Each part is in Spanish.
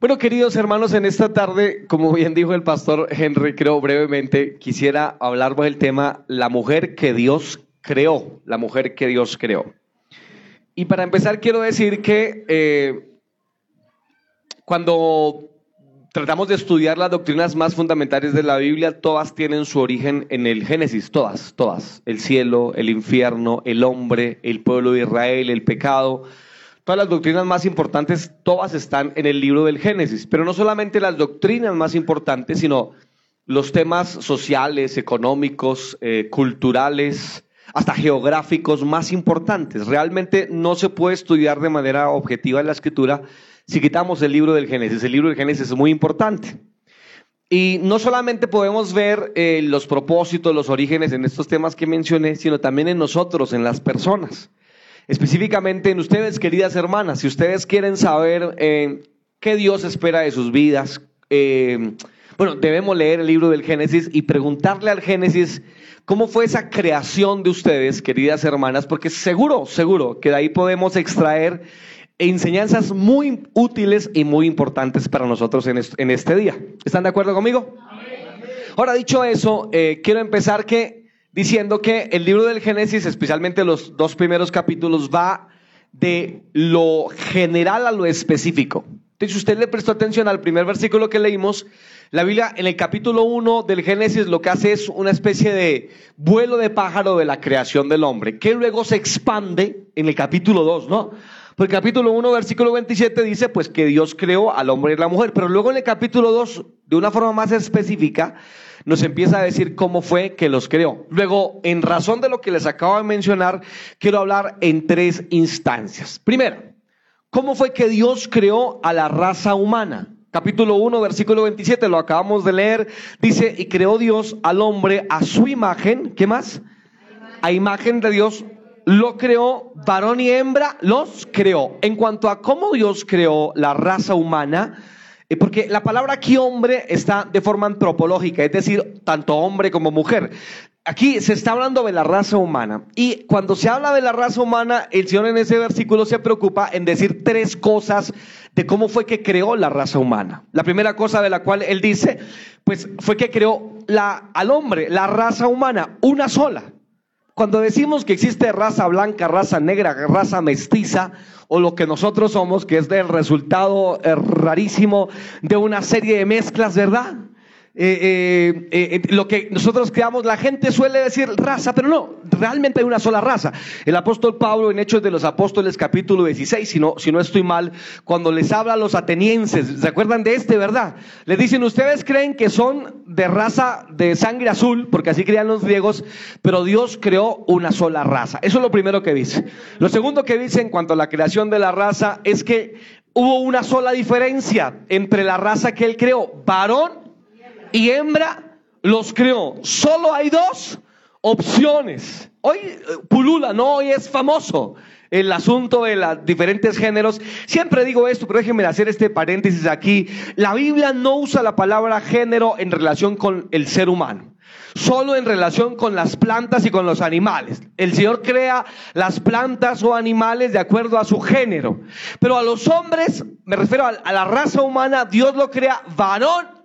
Bueno, queridos hermanos, en esta tarde, como bien dijo el pastor Henry, creo brevemente, quisiera hablar del tema la mujer que Dios creó, la mujer que Dios creó. Y para empezar, quiero decir que eh, cuando tratamos de estudiar las doctrinas más fundamentales de la Biblia, todas tienen su origen en el Génesis, todas, todas. El cielo, el infierno, el hombre, el pueblo de Israel, el pecado Todas las doctrinas más importantes, todas están en el libro del Génesis, pero no solamente las doctrinas más importantes, sino los temas sociales, económicos, eh, culturales, hasta geográficos más importantes. Realmente no se puede estudiar de manera objetiva la escritura si quitamos el libro del Génesis. El libro del Génesis es muy importante. Y no solamente podemos ver eh, los propósitos, los orígenes en estos temas que mencioné, sino también en nosotros, en las personas específicamente en ustedes, queridas hermanas, si ustedes quieren saber eh, qué Dios espera de sus vidas, eh, bueno, debemos leer el libro del Génesis y preguntarle al Génesis cómo fue esa creación de ustedes, queridas hermanas, porque seguro, seguro que de ahí podemos extraer enseñanzas muy útiles y muy importantes para nosotros en, este día. ¿Están de acuerdo conmigo? Ahora, dicho eso, eh, quiero empezar que diciendo que el libro del Génesis, especialmente los dos primeros capítulos, va de lo general a lo específico. Entonces, si usted le prestó atención al primer versículo que leímos, la Biblia en el capítulo 1 del Génesis lo que hace es una especie de vuelo de pájaro de la creación del hombre, que luego se expande en el capítulo 2, ¿no? Porque el capítulo 1, versículo 27 dice pues que Dios creó al hombre y la mujer, pero luego en el capítulo 2, de una forma más específica, nos empieza a decir cómo fue que los creó. Luego, en razón de lo que les acabo de mencionar, quiero hablar en tres instancias. Primero, ¿cómo fue que Dios creó a la raza humana? Capítulo 1, versículo 27, lo acabamos de leer. Dice, y creó Dios al hombre a su imagen. ¿Qué más? A imagen de Dios lo creó, varón y hembra los creó. En cuanto a cómo Dios creó la raza humana, porque la palabra aquí hombre está de forma antropológica, es decir, tanto hombre como mujer. Aquí se está hablando de la raza humana. Y cuando se habla de la raza humana, el Señor en ese versículo se preocupa en decir tres cosas de cómo fue que creó la raza humana. La primera cosa de la cual Él dice, pues fue que creó al hombre, la raza humana, una sola. Cuando decimos que existe raza blanca, raza negra, raza mestiza, o lo que nosotros somos, que es el resultado eh, rarísimo de una serie de mezclas, ¿verdad? Eh, eh, lo que nosotros creamos, la gente suele decir raza, pero no, realmente hay una sola raza. El apóstol Pablo en Hechos de los Apóstoles capítulo 16, si no, si no estoy mal, cuando les habla a los atenienses, ¿se acuerdan de este, verdad? Les dicen, ustedes creen que son de raza de sangre azul, porque así creían los griegos, pero Dios creó una sola raza. Eso es lo primero que dice. Lo segundo que dice en cuanto a la creación de la raza es que hubo una sola diferencia entre la raza que él creó, varón y hembra los creó. Solo hay dos opciones. Hoy eh, pulula, no, hoy es famoso el asunto de los diferentes géneros. Siempre digo esto, pero déjenme hacer este paréntesis aquí. La Biblia no usa la palabra género en relación con el ser humano. Solo en relación con las plantas y con los animales. El Señor crea las plantas o animales de acuerdo a su género. Pero a los hombres, me refiero a la raza humana, Dios lo crea varón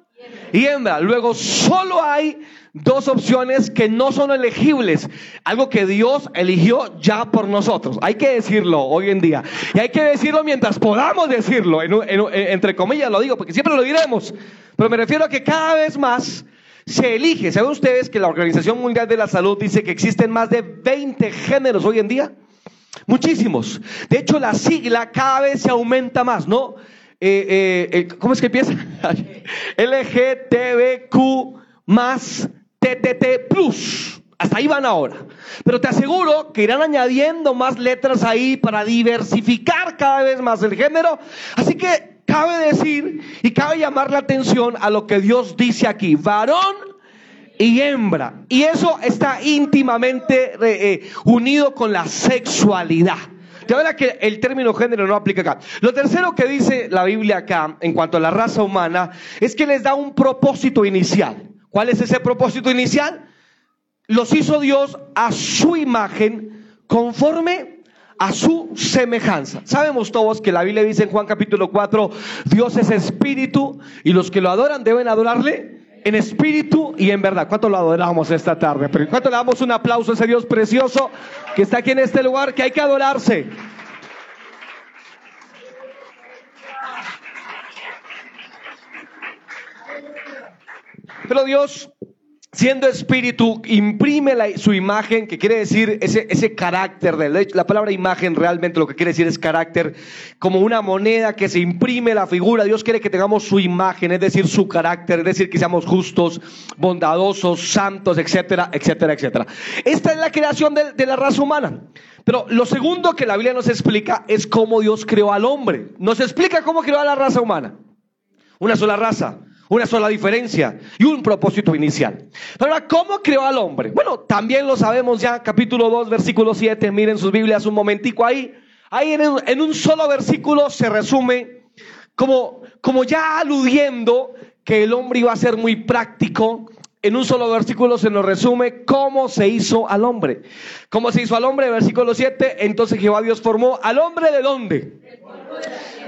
y hembra. Luego solo hay dos opciones que no son elegibles. Algo que Dios eligió ya por nosotros. Hay que decirlo hoy en día. Y hay que decirlo mientras podamos decirlo. entre comillas lo digo, porque siempre lo diremos. Pero me refiero a que cada vez más se elige. ¿Saben ustedes que la Organización Mundial de la Salud dice que existen más de 20 géneros hoy en día? Muchísimos. De hecho, la sigla cada vez se aumenta más, ¿no? Eh, eh, ¿cómo es que empieza? LGTBQ más TTT plus. Hasta ahí van ahora. Pero te aseguro que irán añadiendo más letras ahí para diversificar cada vez más el género. Así que cabe decir y cabe llamar la atención a lo que Dios dice aquí. Varón y hembra. Y eso está íntimamente eh, unido con la sexualidad. De verdad que el término género no aplica acá. Lo tercero que dice la Biblia acá en cuanto a la raza humana es que les da un propósito inicial. ¿Cuál es ese propósito inicial? Los hizo Dios a su imagen conforme a su semejanza. Sabemos todos que la Biblia dice en Juan capítulo 4, Dios es espíritu y los que lo adoran deben adorarle en espíritu y en verdad. ¿Cuánto lo adoramos esta tarde? ¿Cuánto le damos un aplauso a ese Dios precioso que está aquí en este lugar que hay que adorarse? Pero Dios siendo espíritu, imprime su imagen, que quiere decir ese, ese carácter. De, la palabra imagen realmente lo que quiere decir es carácter, como una moneda que se imprime la figura. Dios quiere que tengamos su imagen, es decir, su carácter, es decir, que seamos justos, bondadosos, santos, etcétera, etcétera, etcétera. Esta es la creación de, de la raza humana. Pero lo segundo que la Biblia nos explica es cómo Dios creó al hombre. Nos explica cómo creó a la raza humana. Una sola raza una sola diferencia y un propósito inicial. Ahora, ¿cómo creó al hombre? Bueno, también lo sabemos ya, capítulo 2, versículo 7, miren sus Biblias un momentico ahí. Ahí en, un solo versículo se resume como, como ya aludiendo que el hombre iba a ser muy práctico. En un solo versículo se nos resume cómo se hizo al hombre. ¿Cómo se hizo al hombre? Versículo 7, entonces Jehová Dios formó al hombre de dónde?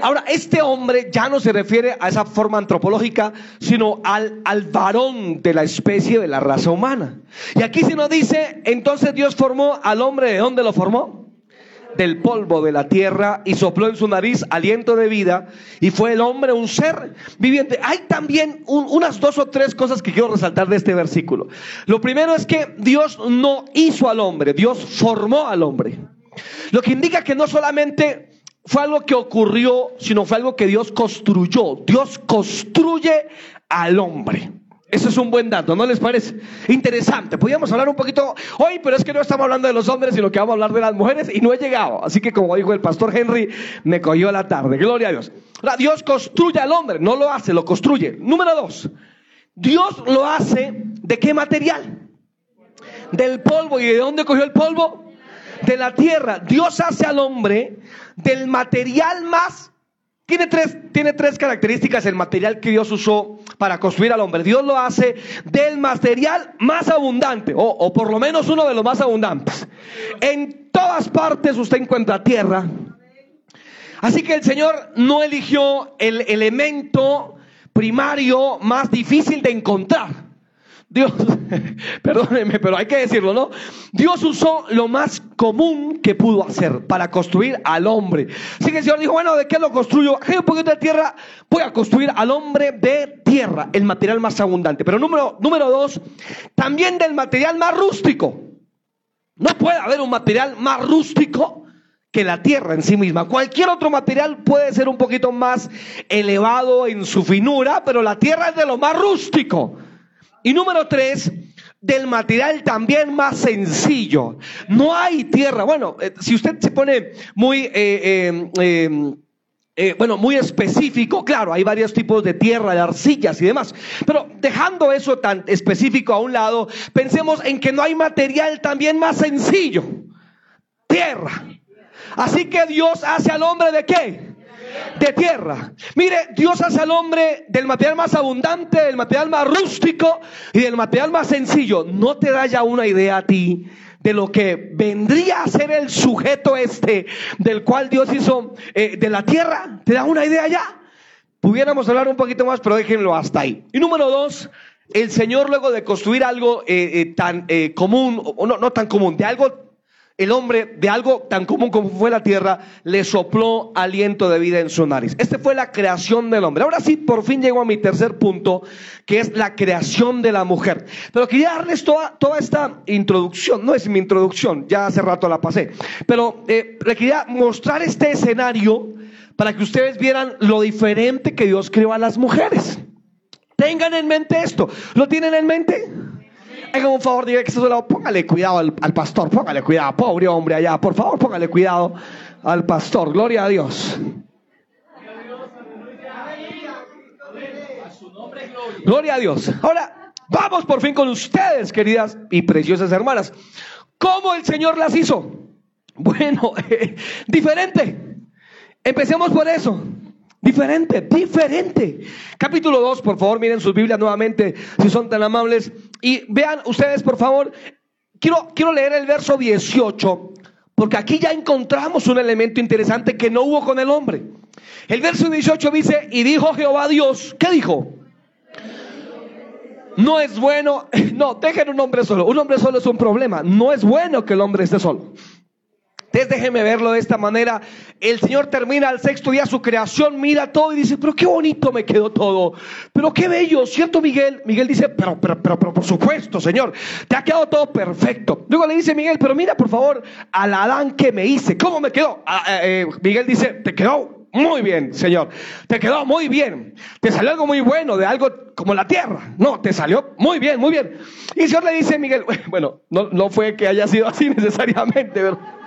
Ahora, este hombre ya no se refiere a esa forma antropológica, sino al, al varón de la especie de la raza humana. Y aquí se nos dice, entonces Dios formó al hombre, ¿de dónde lo formó? del polvo de la tierra y sopló en su nariz aliento de vida y fue el hombre un ser viviente. Hay también unas dos o tres cosas que quiero resaltar de este versículo. Lo primero es que Dios no hizo al hombre, Dios formó al hombre. Lo que indica que no solamente fue algo que ocurrió, sino fue algo que Dios construyó. Dios construye al hombre. Eso es un buen dato, ¿no les parece? Interesante. Podríamos hablar un poquito hoy, pero es que no estamos hablando de los hombres, sino que vamos a hablar de las mujeres y no he llegado. Así que como dijo el pastor Henry, me cogió la tarde. Gloria a Dios. Dios construye al hombre, no lo hace, lo construye. Número dos, Dios lo hace de qué material? Del polvo. ¿Y de dónde cogió el polvo? De la tierra. Dios hace al hombre del material más... Tiene tres, tiene tres características el material que Dios usó para construir al hombre. Dios lo hace del material más abundante, o, o por lo menos uno de los más abundantes. En todas partes usted encuentra tierra. Así que el Señor no eligió el elemento primario más difícil de encontrar. Dios, perdónenme, pero hay que decirlo, ¿no? Dios usó lo más común que pudo hacer para construir al hombre. Así que el Señor dijo, bueno, ¿de qué lo construyo? Hay un poquito de tierra, voy a construir al hombre de tierra, el material más abundante. Pero número, número dos, también del material más rústico. No puede haber un material más rústico que la tierra en sí misma. Cualquier otro material puede ser un poquito más elevado en su finura, pero la tierra es de lo más rústico. Y número tres, del material también más sencillo. No hay tierra. Bueno, eh, si usted se pone muy... Eh, eh, bueno, muy específico, claro, hay varios tipos de tierra, de arcillas y demás, pero dejando eso tan específico a un lado, pensemos en que no hay material también más sencillo, tierra. Así que Dios hace al hombre de qué? De tierra. Mire, Dios hace al hombre del material más abundante, del material más rústico y del material más sencillo. ¿No te da ya una idea a ti de lo que vendría a ser el sujeto este del cual Dios hizo eh, de la tierra? ¿Te da una idea ya? Pudiéramos hablar un poquito más, pero déjenlo hasta ahí. Y número dos, el Señor luego de construir algo eh, eh, tan común, o no, no tan común, de algo el hombre de algo tan común como fue la tierra, le sopló aliento de vida en su nariz. Esta fue la creación del hombre. Ahora sí, por fin llego a mi tercer punto, que es la creación de la mujer. Pero quería darles toda, toda esta introducción, no es mi introducción, ya hace rato la pasé, pero eh, le quería mostrar este escenario para que ustedes vieran lo diferente que Dios creó a las mujeres. Tengan en mente esto. ¿Lo tienen en mente? Hagan un favor, diga que se lado, póngale cuidado al, pastor, póngale cuidado, pobre hombre allá, por favor, póngale cuidado al pastor, gloria a Dios. Gloria a Dios. Ahora, vamos por fin con ustedes, queridas y preciosas hermanas. ¿Cómo el Señor las hizo? Bueno, diferente. Empecemos por eso. Diferente, diferente. Capítulo 2, por favor, miren sus Biblias nuevamente, si son tan amables. Y vean ustedes, por favor, quiero, quiero leer el verso 18 Porque aquí ya encontramos un elemento interesante que no hubo con el hombre. El verso 18 dice, y dijo Jehová Dios, ¿qué dijo? No es bueno, no, dejen un hombre solo. Un hombre solo es un problema. No es bueno que el hombre esté solo. Entonces déjenme verlo de esta manera. El Señor termina el sexto día su creación, mira todo y dice, pero qué bonito me quedó todo. Pero qué bello, ¿cierto Miguel? Miguel dice, pero, pero, pero, por supuesto, Señor, te ha quedado todo perfecto. Luego le dice Miguel, pero mira por favor al Adán que me hice, ¿cómo me quedó? Ah, eh, eh, Miguel dice, te quedó muy bien, Señor. Te quedó muy bien. Te salió algo muy bueno de algo como la tierra. No, te salió muy bien, muy bien. Y el Señor le dice, Miguel, bueno, no, no fue que haya sido así necesariamente, ¿verdad?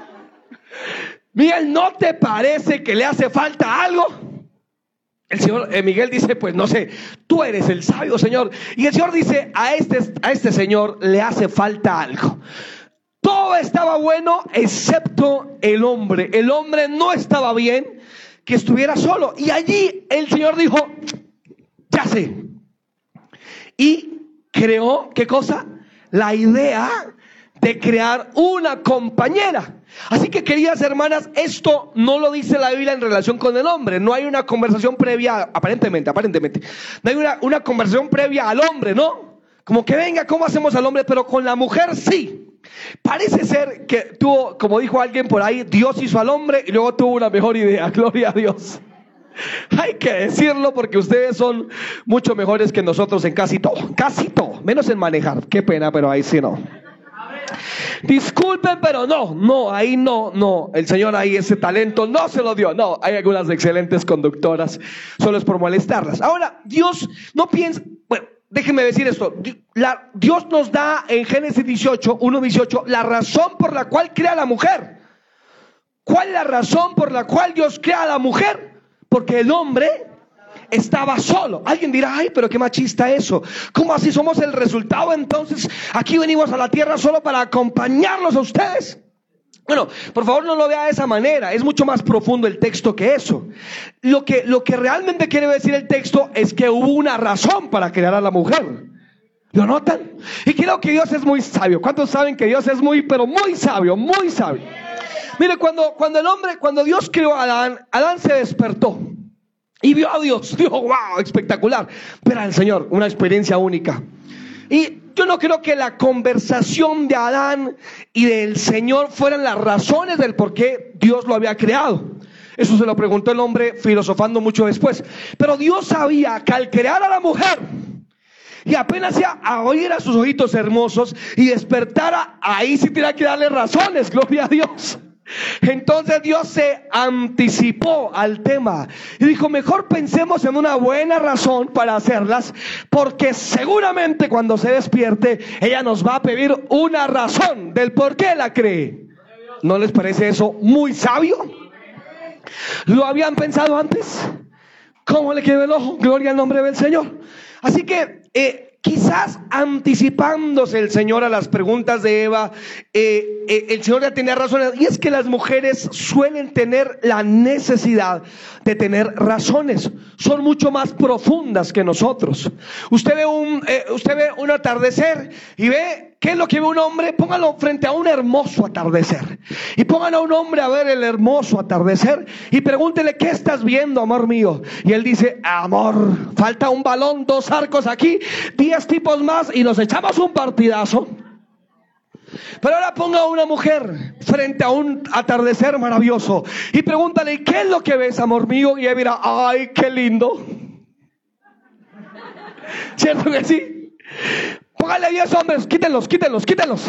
Miguel, ¿no te parece que le hace falta algo? El Señor eh, Miguel dice, pues no sé, tú eres el sabio, Señor. Y el Señor dice, a este, a este Señor le hace falta algo. Todo estaba bueno excepto el hombre. El hombre no estaba bien que estuviera solo. Y allí el Señor dijo, ya sé. Y creó, ¿qué cosa? La idea de crear una compañera. Así que queridas hermanas, esto no lo dice la Biblia en relación con el hombre. No hay una conversación previa, aparentemente, aparentemente. No hay una, una conversación previa al hombre, ¿no? Como que venga, ¿cómo hacemos al hombre? Pero con la mujer sí. Parece ser que tuvo, como dijo alguien por ahí, Dios hizo al hombre y luego tuvo una mejor idea. Gloria a Dios. Hay que decirlo porque ustedes son mucho mejores que nosotros en casi todo. Casi todo. Menos en manejar. Qué pena, pero ahí sí no. Disculpen, pero no, no, ahí no, no. El Señor ahí ese talento no se lo dio. No, hay algunas excelentes conductoras, solo es por molestarlas. Ahora, Dios no piensa, bueno, déjenme decir esto. Dios nos da en Génesis 18, 1, 18, la razón por la cual crea a la mujer. ¿Cuál es la razón por la cual Dios crea a la mujer? Porque el hombre estaba solo. Alguien dirá, ay, pero qué machista eso. ¿Cómo así somos el resultado? Entonces, aquí venimos a la tierra solo para acompañarlos a ustedes. Bueno, por favor no lo vea de esa manera, es mucho más profundo el texto que eso. Lo que, lo que realmente quiere decir el texto es que hubo una razón para crear a la mujer. ¿Lo notan? Y creo que Dios es muy sabio. ¿Cuántos saben que Dios es muy, pero muy sabio, muy sabio? Mire, cuando, cuando el hombre, cuando Dios creó a Adán, Adán se despertó. Y vio a Dios, dijo, wow, espectacular. Pero el Señor, una experiencia única. Y yo no creo que la conversación de Adán y del Señor fueran las razones del por qué Dios lo había creado. Eso se lo preguntó el hombre filosofando mucho después. Pero Dios sabía que al crear a la mujer y apenas ya a sus ojitos hermosos y despertara, ahí sí tenía que darle razones, gloria a Dios. Entonces Dios se anticipó al tema y dijo, mejor pensemos en una buena razón para hacerlas, porque seguramente cuando se despierte, ella nos va a pedir una razón del por qué la cree. ¿No les parece eso muy sabio? ¿Lo habían pensado antes? ¿Cómo le quedó el ojo? Gloria al nombre del Señor. Así que eh, quizás anticipándose el Señor a las preguntas de Eva, eh, eh, el Señor ya tenía razones. Y es que las mujeres suelen tener la necesidad de tener razones. Son mucho más profundas que nosotros. Usted ve un, eh, usted ve un atardecer y ve ¿Qué es lo que ve un hombre? Póngalo frente a un hermoso atardecer. Y pongan a un hombre a ver el hermoso atardecer y pregúntele, ¿qué estás viendo, amor mío? Y él dice, amor, falta un balón, dos arcos aquí, diez tipos más y nos echamos un partidazo. Pero ahora ponga a una mujer frente a un atardecer maravilloso y pregúntale, ¿qué es lo que ves, amor mío? Y él dirá, ay, qué lindo. ¿Cierto que sí? Póngale 10 hombres, quítenlos, quítenlos, quítenlos.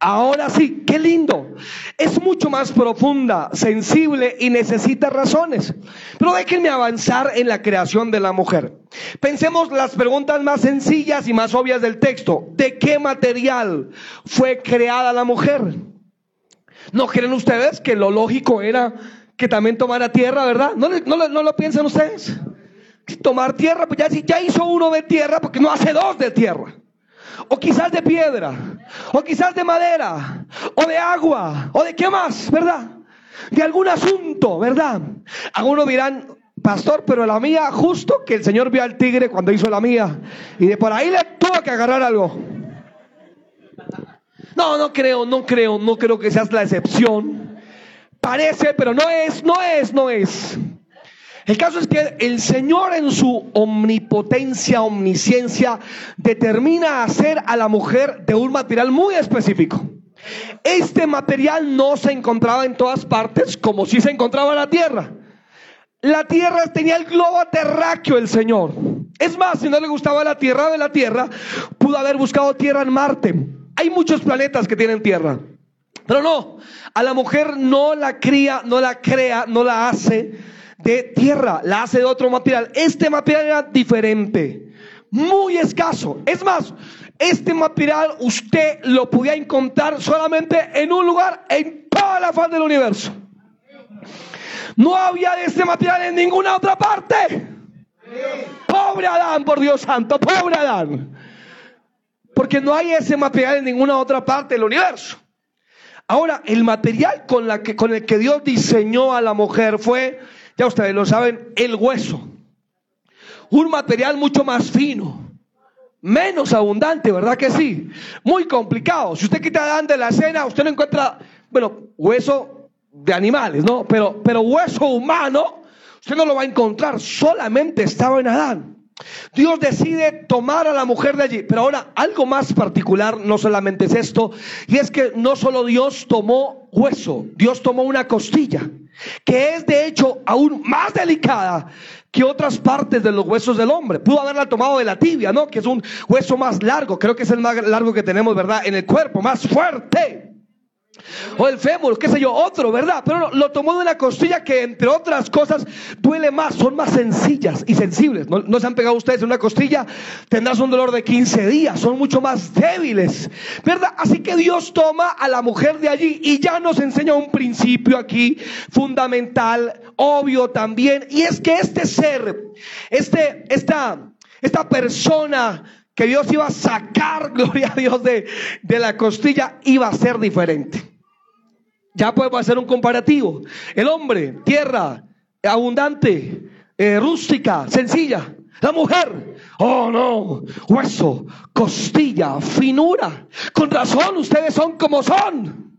Ahora sí, qué lindo. Es mucho más profunda, sensible y necesita razones. Pero déjenme avanzar en la creación de la mujer. Pensemos las preguntas más sencillas y más obvias del texto. ¿De qué material fue creada la mujer? ¿No creen ustedes que lo lógico era que también tomara tierra, verdad? ¿No, no, lo piensan ustedes? Tomar tierra, pues ya hizo uno de tierra porque no hace dos de tierra o quizás de piedra, o quizás de madera, o de agua, o de qué más, ¿verdad? De algún asunto, ¿verdad? Algunos dirán, pastor, pero la mía, justo que el Señor vio al tigre cuando hizo la mía, y de por ahí le tuvo que agarrar algo. No, no creo, no creo, no creo que seas la excepción. parece, pero no es, no es, no es. El caso es que el Señor en su omnipotencia, omnisciencia, determina hacer a la mujer de un material muy específico. Este material no se encontraba en todas partes como si se encontraba en la tierra. La tierra tenía el globo terráqueo el Señor. Es más, si no le gustaba la tierra de la tierra, pudo haber buscado tierra en Marte. Hay muchos planetas que tienen tierra. Pero no, a la mujer no la cría, no la crea, no la hace de tierra, la hace de otro material. Este material era diferente, muy escaso. Es más, este material usted lo podía encontrar solamente en un lugar en toda la faz del universo. No había de este material en ninguna otra parte. Pobre Adán, por Dios santo, pobre Adán. Porque no hay ese material en ninguna otra parte del universo. Ahora, el material con, con el que Dios diseñó a la mujer fue ya ustedes lo saben, el hueso. Un material mucho más fino, menos abundante, ¿verdad que sí? Muy complicado. Si usted quita Adán de la cena, usted no encuentra, bueno, hueso de animales, ¿no? Pero, pero hueso humano, usted no lo va a encontrar, solamente estaba en Adán. Dios decide tomar a la mujer de allí. Pero ahora, algo más particular, no solamente es esto, y es que no solo Dios tomó hueso, Dios tomó una costilla que es de hecho aún más delicada que otras partes de los huesos del hombre. Pudo haberla tomado de la tibia, ¿no? Que es un hueso más largo, creo que es el más largo que tenemos, ¿verdad? En el cuerpo, más fuerte. O el fémur, qué sé yo, otro, ¿verdad? Pero lo, tomó de una costilla que, entre otras cosas, duele más, son más sencillas y sensibles. ¿No, se han pegado ustedes en una costilla? Tendrás un dolor de 15 días, son mucho más débiles, ¿verdad? Así que Dios toma a la mujer de allí y ya nos enseña un principio aquí fundamental, obvio también, y es que este ser, este, esta, esta persona, que Dios iba a sacar, gloria a Dios, de, de, la costilla, iba a ser diferente. Ya podemos hacer un comparativo. El hombre, tierra, abundante, eh, rústica, sencilla. La mujer, oh no, hueso, costilla, finura. Con razón, ustedes son como son.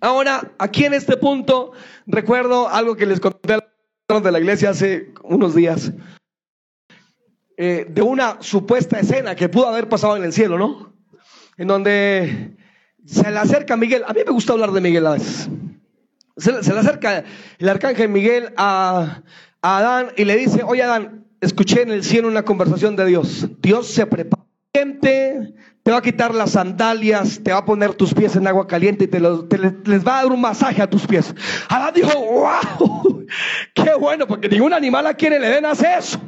Ahora, aquí en este punto, recuerdo algo que les conté de la iglesia hace unos días. Eh, de una supuesta escena que pudo haber pasado en el cielo, ¿no? En donde se le acerca Miguel, a mí me gusta hablar de Miguel a veces. Se, le acerca el arcángel Miguel a, Adán y le dice, oye Adán, escuché en el cielo una conversación de Dios. Dios se prepara, te va a quitar las sandalias, te va a poner tus pies en agua caliente y te, les va a dar un masaje a tus pies. Adán dijo, wow, qué bueno, porque ningún animal aquí en el Edén hace eso.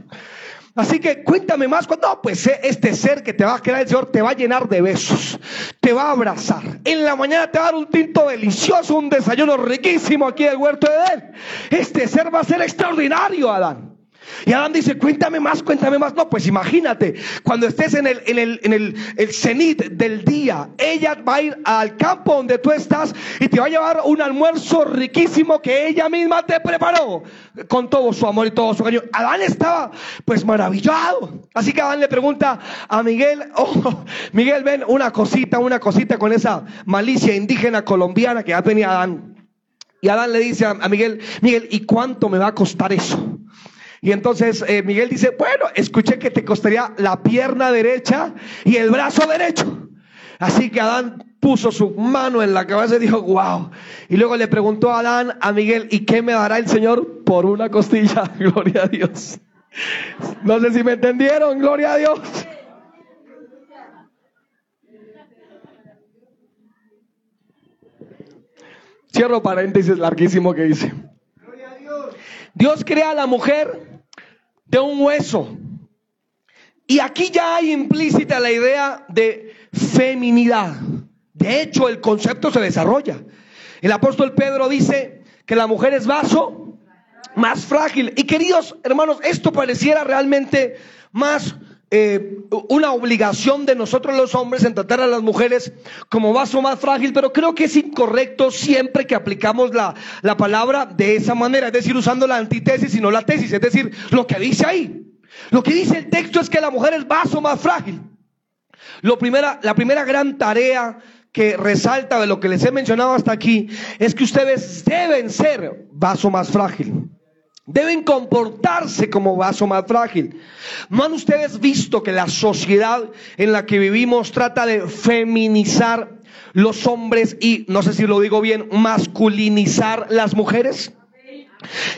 Así que cuéntame más. No, pues eh, este ser que te va a quedar el Señor te va a llenar de besos, te va a abrazar. En la mañana te va a dar un tinto delicioso, un desayuno riquísimo aquí del huerto de Edén. Este ser va a ser extraordinario, Adán. Y Adán dice, cuéntame más, cuéntame más. No, pues imagínate, cuando estés en el, en el, en el, el cenit del día, ella va a ir al campo donde tú estás y te va a llevar un almuerzo riquísimo que ella misma te preparó con todo su amor y todo su cariño. Adán estaba pues maravillado. Así que Adán le pregunta a Miguel, oh, Miguel, ven una cosita, una cosita con esa malicia indígena colombiana que ya tenía Adán. Y Adán le dice a Miguel, Miguel, ¿y cuánto me va a costar eso? Y entonces eh, Miguel dice, bueno, escuché que te costaría la pierna derecha y el brazo derecho. Así que Adán puso su mano en la cabeza y dijo, wow. Y luego le preguntó a Adán, a Miguel, ¿y qué me dará el Señor por una costilla? Gloria a Dios. No sé si me entendieron, gloria a Dios. Cierro paréntesis larguísimo que dice. Dios crea a la mujer de un hueso. Y aquí ya hay implícita la idea de feminidad. De hecho, el concepto se desarrolla. El apóstol Pedro dice que la mujer es vaso más frágil. Y queridos hermanos, esto pareciera realmente más eh, una obligación de nosotros los hombres en tratar a las mujeres como vaso más frágil, pero creo que es incorrecto siempre que aplicamos la, la palabra de esa manera, es decir, usando la antítesis y no la tesis, es decir, lo que dice ahí. Lo que dice el texto es que la mujer es vaso más frágil. Lo primera, la primera gran tarea que resalta de lo que les he mencionado hasta aquí es que ustedes deben ser vaso más frágil. Deben comportarse como vaso más frágil. ¿No han ustedes visto que la sociedad en la que vivimos trata de feminizar los hombres y, no sé si lo digo bien, masculinizar las mujeres?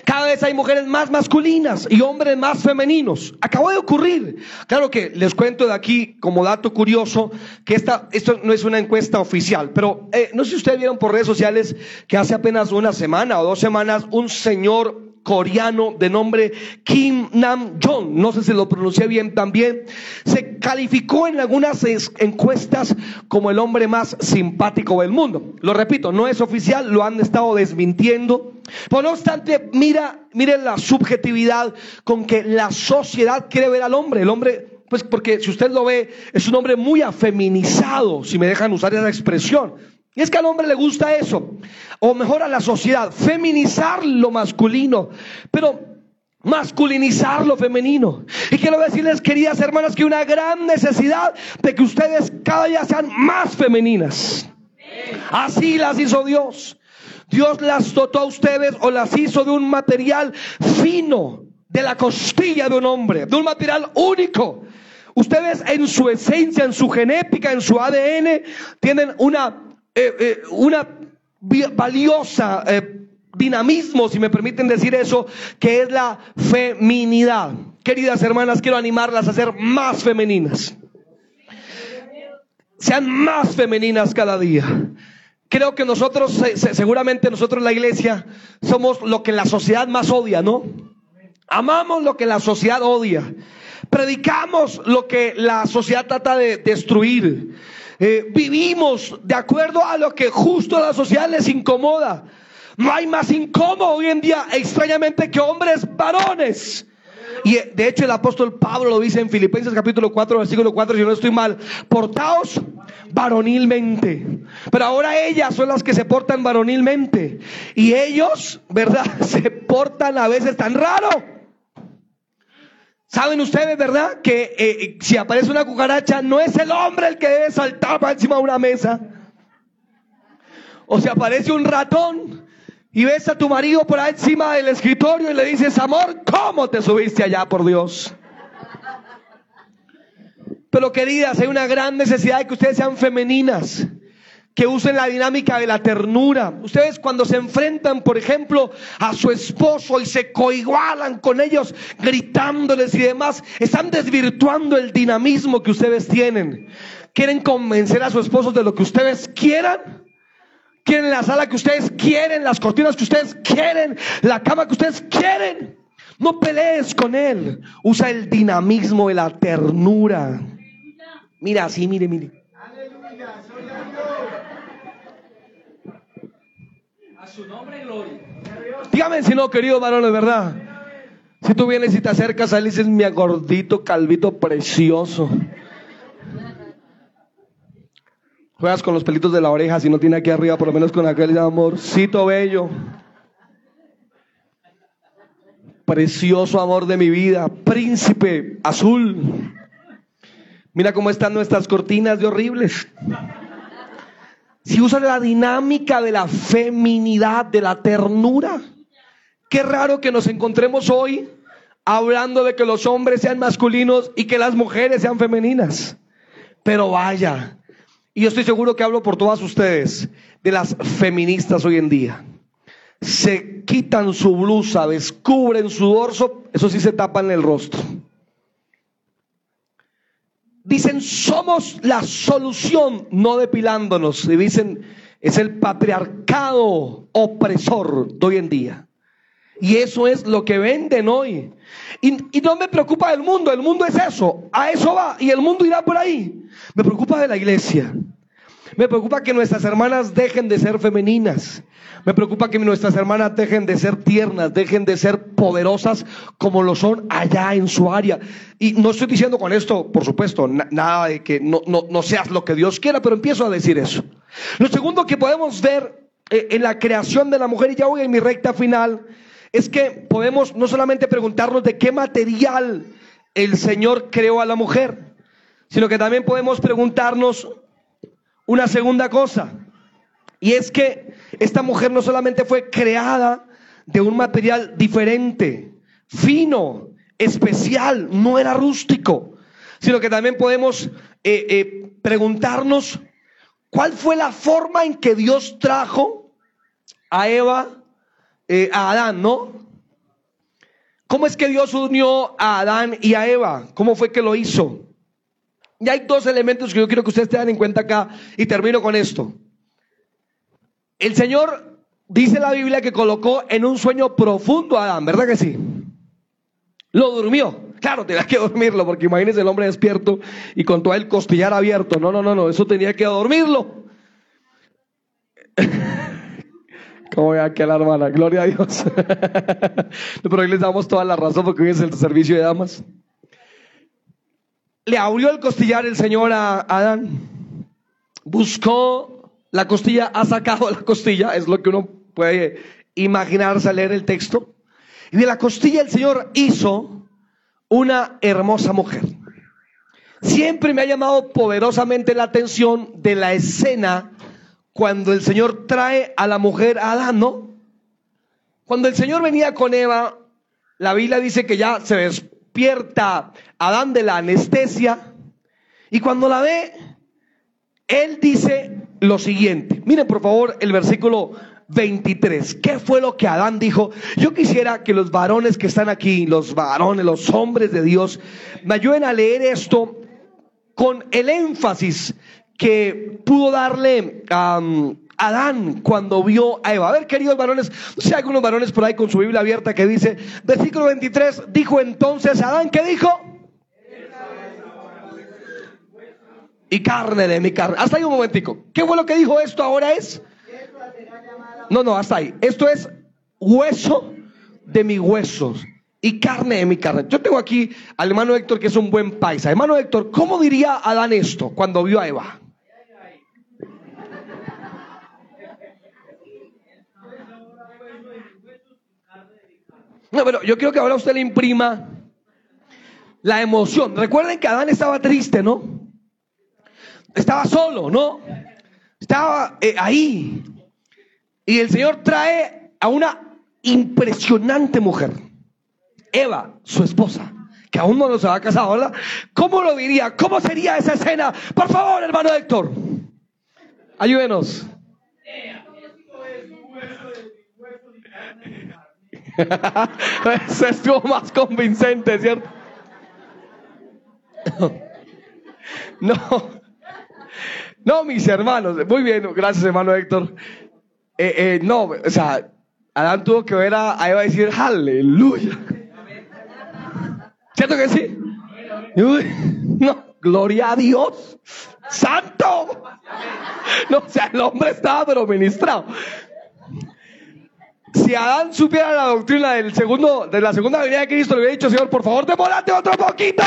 Cada vez hay mujeres más masculinas y hombres más femeninos. Acabó de ocurrir. Claro que les cuento de aquí como dato curioso que esta, esto no es una encuesta oficial, pero eh, no sé si ustedes vieron por redes sociales que hace apenas una semana o dos semanas un señor coreano de nombre Kim Nam Jong, no sé si lo pronuncié bien también, se calificó en algunas encuestas como el hombre más simpático del mundo. Lo repito, no es oficial, lo han estado desmintiendo. Pero no obstante, mira, miren la subjetividad con que la sociedad quiere ver al hombre. El hombre pues porque si usted lo ve, es un hombre muy afeminizado, si me dejan usar esa expresión. Y es que al hombre le gusta eso, o mejor a la sociedad, feminizar lo masculino, pero masculinizar lo femenino. Y quiero decirles, queridas hermanas, que una gran necesidad de que ustedes cada día sean más femeninas. Así las hizo Dios. Dios las dotó a ustedes o las hizo de un material fino, de la costilla de un hombre, de un material único. Ustedes en su esencia, en su genética, en su ADN, tienen una eh, eh, una valiosa eh, dinamismo, si me permiten decir eso, que es la feminidad. Queridas hermanas, quiero animarlas a ser más femeninas. Sean más femeninas cada día. Creo que nosotros, seguramente nosotros la iglesia, somos lo que la sociedad más odia, ¿no? Amamos lo que la sociedad odia. Predicamos lo que la sociedad trata de destruir. Eh, vivimos de acuerdo a lo que justo a la sociedad les incomoda. No hay más incómodo hoy en día, extrañamente, que hombres varones. Y eh, de hecho el apóstol Pablo lo dice en Filipenses capítulo 4, versículo 4, si no estoy mal, portaos varonilmente. Pero ahora ellas son las que se portan varonilmente. Y ellos, ¿verdad? Se portan a veces tan raro ¿Saben ustedes, verdad? Que eh, eh, si aparece una cucaracha, no es el hombre el que debe saltar para encima de una mesa. O si aparece un ratón y ves a tu marido por ahí encima del escritorio y le dices, amor, ¿cómo te subiste allá, por Dios? Pero queridas, hay una gran necesidad de que ustedes sean femeninas que usen la dinámica de la ternura. Ustedes cuando se enfrentan, por ejemplo, a su esposo y se coigualan con ellos gritándoles y demás, están desvirtuando el dinamismo que ustedes tienen. ¿Quieren convencer a su esposo de lo que ustedes quieran? ¿Quieren la sala que ustedes quieren, las cortinas que ustedes quieren, la cama que ustedes quieren? No pelees con él. Usa el dinamismo de la ternura. Mira así, mire, mire. Su nombre, gloria. Dígame si no, querido varón, de verdad. Si tú vienes y te acercas a dices, mi gordito, calvito, precioso. Juegas con los pelitos de la oreja, si no tiene aquí arriba, por lo menos con aquel amorcito bello. Precioso amor de mi vida, príncipe azul. Mira cómo están nuestras cortinas de horribles si usa la dinámica de la feminidad, de la ternura. Qué raro que nos encontremos hoy hablando de que los hombres sean masculinos y que las mujeres sean femeninas. Pero vaya, y yo estoy seguro que hablo por todas ustedes, de las feministas hoy en día. Se quitan su blusa, descubren su dorso, eso sí se tapan el rostro. Dicen, somos la solución, no depilándonos. Y dicen, es el patriarcado opresor de hoy en día. Y eso es lo que venden hoy. Y, no me preocupa el mundo, el mundo es eso, a eso va, y el mundo irá por ahí. Me preocupa de la iglesia. Me preocupa que nuestras hermanas dejen de ser femeninas. Me preocupa que nuestras hermanas dejen de ser tiernas, dejen de ser poderosas como lo son allá en su área. Y no estoy diciendo con esto, por supuesto, nada de que no, no, seas lo que Dios quiera, pero empiezo a decir eso. Lo segundo que podemos ver eh, en la creación de la mujer, y ya voy en mi recta final, es que podemos no solamente preguntarnos de qué material el Señor creó a la mujer, sino que también podemos preguntarnos una segunda cosa. Y es que esta mujer no solamente fue creada de un material diferente, fino, especial, no era rústico, sino que también podemos eh, eh, preguntarnos cuál fue la forma en que Dios trajo a Eva, eh, a Adán, ¿no? ¿Cómo es que Dios unió a Adán y a Eva? ¿Cómo fue que lo hizo? Y hay dos elementos que yo quiero que ustedes tengan en cuenta acá y termino con esto. El Señor dice la Biblia que colocó en un sueño profundo a Adán, ¿verdad que sí? Lo durmió. Claro, tenía que dormirlo, porque imagínense el hombre despierto y con todo el costillar abierto. No, no, no, no, eso tenía que dormirlo. ¿Cómo ve aquí a la hermana? Gloria a Dios. Pero hoy les damos toda la razón porque hoy es el servicio de damas. Le abrió el costillar el Señor a Adán. Buscó la costilla, ha sacado la costilla, es lo que uno puede imaginarse al leer el texto. Y de la costilla el Señor hizo una hermosa mujer. Siempre me ha llamado poderosamente la atención de la escena cuando el Señor trae a la mujer a Adán, ¿no? Cuando el Señor venía con Eva, la Biblia dice que ya se despierta Adán de la anestesia y cuando la ve, él dice lo siguiente. Miren por favor el versículo 23. ¿Qué fue lo que Adán dijo? Yo quisiera que los varones que están aquí, los varones, los hombres de Dios, me ayuden a leer esto con el énfasis que pudo darle a Adán cuando vio a Eva. A ver, queridos varones, no sé, algunos varones por ahí con su Biblia abierta que dice, versículo 23, dijo entonces Adán, ¿qué dijo? Y carne de mi carne. Hasta ahí un momentico. ¿Qué fue lo que dijo esto ahora es? No, no, hasta ahí. Esto es hueso de mis huesos y carne de mi carne. Yo tengo aquí al hermano Héctor que es un buen paisa. Hermano Héctor, ¿cómo diría Adán esto cuando vio a Eva? No, pero yo quiero que ahora usted le imprima la emoción. Recuerden que Adán estaba triste, ¿no? Estaba solo, ¿no? Estaba eh, ahí. Y el Señor trae a una impresionante mujer, Eva, su esposa, que aún no se ha casado, ¿verdad? ¿Cómo lo diría? ¿Cómo sería esa escena? Por favor, hermano Héctor, ayúdenos. Eso estuvo más convincente, ¿cierto? No, no, mis hermanos, muy bien, gracias hermano Héctor. Eh, eh, no, o sea, Adán tuvo que ver a, y decir, aleluya. ¿Cierto que sí? no, gloria a Dios. Santo. No, o sea, el hombre estaba pero ministrado. Si Adán supiera la doctrina del segundo, de la segunda venida de Cristo, le hubiera dicho, Señor, por favor, demórate otro poquito.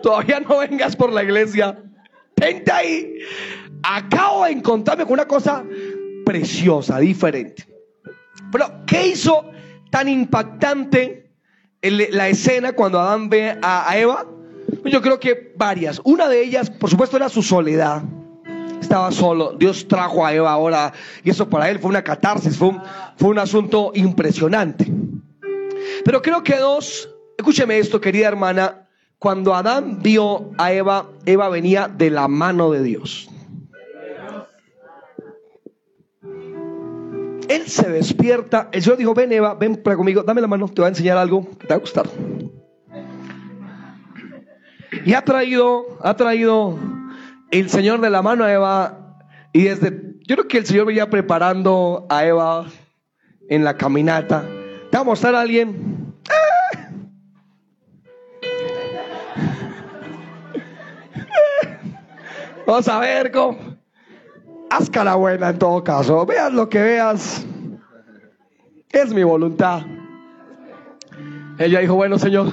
Todavía no vengas por la iglesia. Vente ahí. Acabo de encontrarme con una cosa preciosa, diferente. Pero, ¿qué hizo tan impactante la escena cuando Adán ve a, Eva? Pues yo creo que varias. Una de ellas, por supuesto, era su soledad. Estaba solo. Dios trajo a Eva ahora. Y eso para él fue una catarsis, fue un, fue un asunto impresionante. Pero creo que dos, escúcheme esto, querida hermana. Cuando Adán vio a Eva, Eva venía de la mano de Dios. Él se despierta. El Señor dijo, ven Eva, ven para conmigo, dame la mano, te voy a enseñar algo que te va a gustar. Y ha traído, ha traído el Señor de la mano a Eva. Y desde, yo creo que el Señor venía preparando a Eva en la caminata. Te va a mostrar a alguien. Vamos a ver cómo. Haz cara buena en todo caso. Veas lo que veas. Es mi voluntad. Ella dijo, bueno, Señor.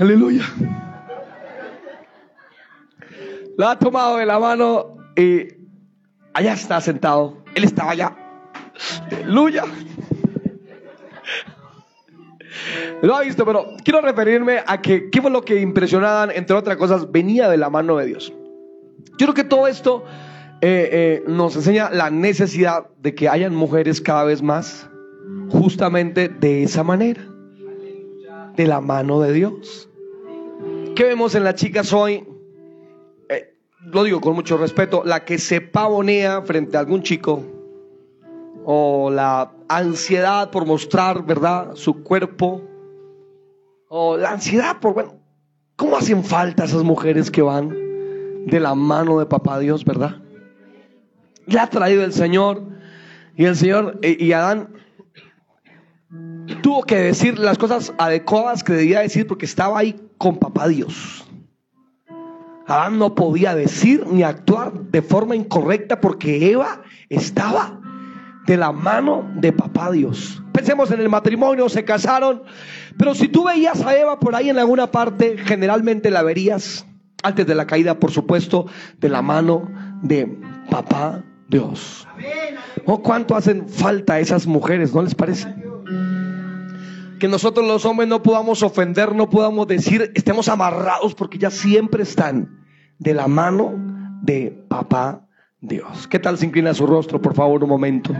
Aleluya. La ha tomado de la mano y allá está sentado. Él estaba allá. Aleluya. Lo ha visto, pero quiero referirme a que qué fue lo que impresionaban, entre otras cosas, venía de la mano de Dios. Yo creo que todo esto eh, eh, nos enseña la necesidad de que hayan mujeres cada vez más justamente de esa manera, de la mano de Dios. ¿Qué vemos en las chicas hoy? Eh, lo digo con mucho respeto, la que se pavonea frente a algún chico o la ansiedad por mostrar, ¿verdad?, su cuerpo o la ansiedad por, bueno, ¿cómo hacen falta esas mujeres que van de la mano de papá Dios, ¿verdad? Le ha traído el Señor y el Señor eh, y Adán tuvo que decir las cosas adecuadas que debía decir porque estaba ahí con papá Dios. Adán no podía decir ni actuar de forma incorrecta porque Eva estaba de la mano de papá Dios. Pensemos en el matrimonio, se casaron, pero si tú veías a Eva por ahí en alguna parte, generalmente la verías, antes de la caída, por supuesto, de la mano de papá Dios. ¿O cuánto hacen falta esas mujeres, no les parece? Que nosotros los hombres no podamos ofender, no podamos decir, estemos amarrados porque ya siempre están de la mano de papá Dios. ¿Qué tal se inclina su rostro, por favor, un momento?